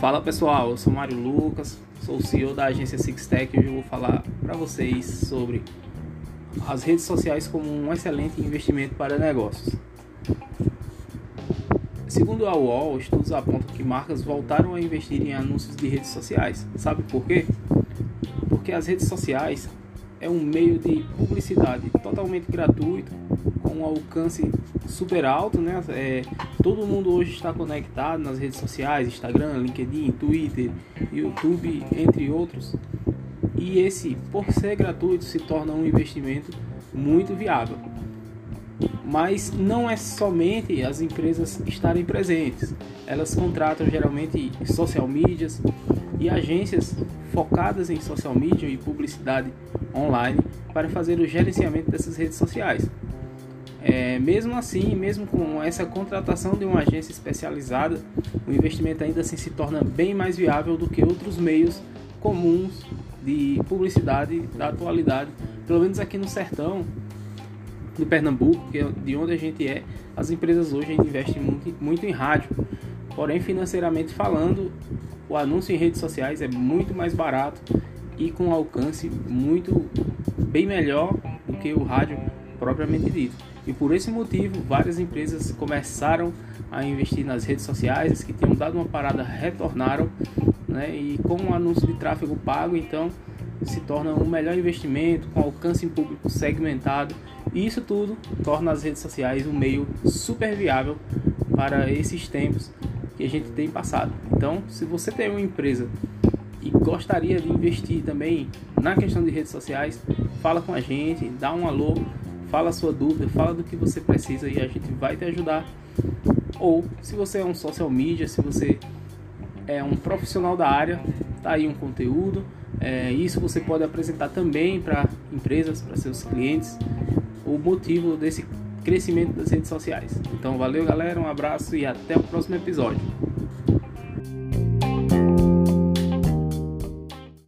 Fala pessoal, eu sou Mário Lucas, sou o CEO da agência Sixtech e hoje eu vou falar para vocês sobre as redes sociais como um excelente investimento para negócios. Segundo a UOL, estudos apontam que marcas voltaram a investir em anúncios de redes sociais. Sabe por quê? Porque as redes sociais é um meio de publicidade totalmente gratuito, com um alcance super alto, né? É, todo mundo hoje está conectado nas redes sociais, Instagram, LinkedIn, Twitter, YouTube, entre outros. E esse, por ser gratuito, se torna um investimento muito viável. Mas não é somente as empresas estarem presentes, elas contratam geralmente social medias e agências focadas em social media e publicidade online para fazer o gerenciamento dessas redes sociais. É, mesmo assim, mesmo com essa contratação de uma agência especializada, o investimento ainda assim se torna bem mais viável do que outros meios comuns de publicidade da atualidade. Pelo menos aqui no sertão, no Pernambuco, que é de onde a gente é, as empresas hoje investem muito, muito em rádio. Porém, financeiramente falando, o anúncio em redes sociais é muito mais barato e com alcance muito bem melhor do que o rádio propriamente dito. E por esse motivo, várias empresas começaram a investir nas redes sociais, que tinham dado uma parada retornaram, né? E com o anúncio de tráfego pago, então se torna um melhor investimento com alcance em público segmentado. E isso tudo torna as redes sociais um meio super viável para esses tempos que a gente tem passado. Então, se você tem uma empresa e gostaria de investir também na questão de redes sociais, fala com a gente, dá um alô, fala a sua dúvida, fala do que você precisa e a gente vai te ajudar. Ou se você é um social media, se você é um profissional da área, tá aí um conteúdo. É, isso você pode apresentar também para empresas, para seus clientes, o motivo desse crescimento das redes sociais. Então valeu galera, um abraço e até o próximo episódio.